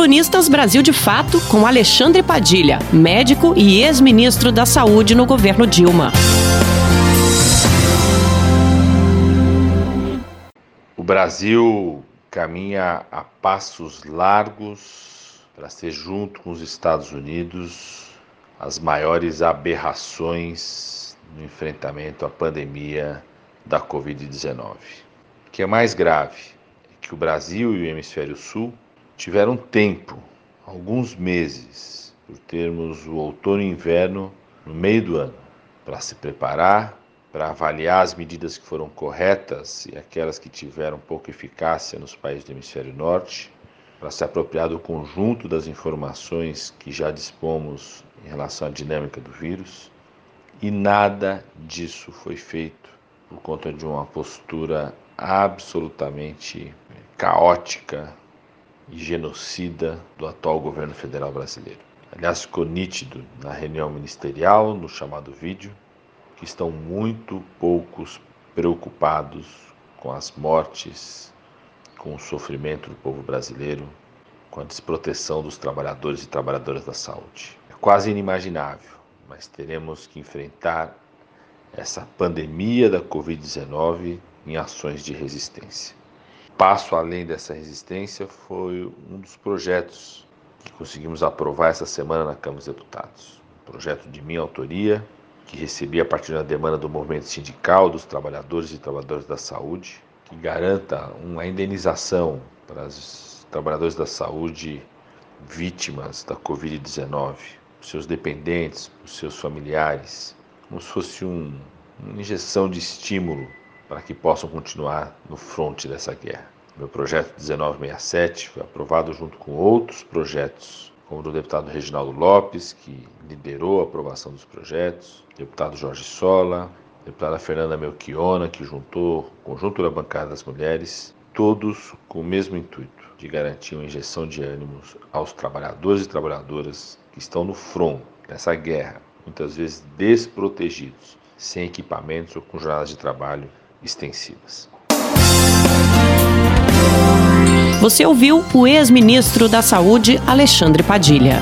Colunistas Brasil de Fato com Alexandre Padilha, médico e ex-ministro da Saúde no governo Dilma. O Brasil caminha a passos largos para ser, junto com os Estados Unidos, as maiores aberrações no enfrentamento à pandemia da Covid-19. O que é mais grave é que o Brasil e o Hemisfério Sul tiveram tempo, alguns meses, por termos o outono e inverno no meio do ano, para se preparar, para avaliar as medidas que foram corretas e aquelas que tiveram pouca eficácia nos países do hemisfério norte, para se apropriar do conjunto das informações que já dispomos em relação à dinâmica do vírus, e nada disso foi feito por conta de uma postura absolutamente caótica e genocida do atual governo federal brasileiro. Aliás, ficou nítido na reunião ministerial, no chamado vídeo, que estão muito poucos preocupados com as mortes, com o sofrimento do povo brasileiro, com a desproteção dos trabalhadores e trabalhadoras da saúde. É quase inimaginável, mas teremos que enfrentar essa pandemia da Covid-19 em ações de resistência passo além dessa resistência foi um dos projetos que conseguimos aprovar essa semana na Câmara dos Deputados. Um projeto de minha autoria, que recebi a partir da demanda do movimento sindical, dos trabalhadores e trabalhadoras da saúde, que garanta uma indenização para os trabalhadores da saúde vítimas da Covid-19, os seus dependentes, os seus familiares, como se fosse um, uma injeção de estímulo para que possam continuar no fronte dessa guerra. Meu projeto 1967 foi aprovado junto com outros projetos, como o do deputado Reginaldo Lopes, que liderou a aprovação dos projetos, deputado Jorge Sola, deputada Fernanda Melchiona, que juntou o conjunto da bancada das mulheres, todos com o mesmo intuito de garantir uma injeção de ânimos aos trabalhadores e trabalhadoras que estão no front nessa guerra, muitas vezes desprotegidos, sem equipamentos ou com jornadas de trabalho extensivas. Você ouviu o ex-ministro da Saúde, Alexandre Padilha.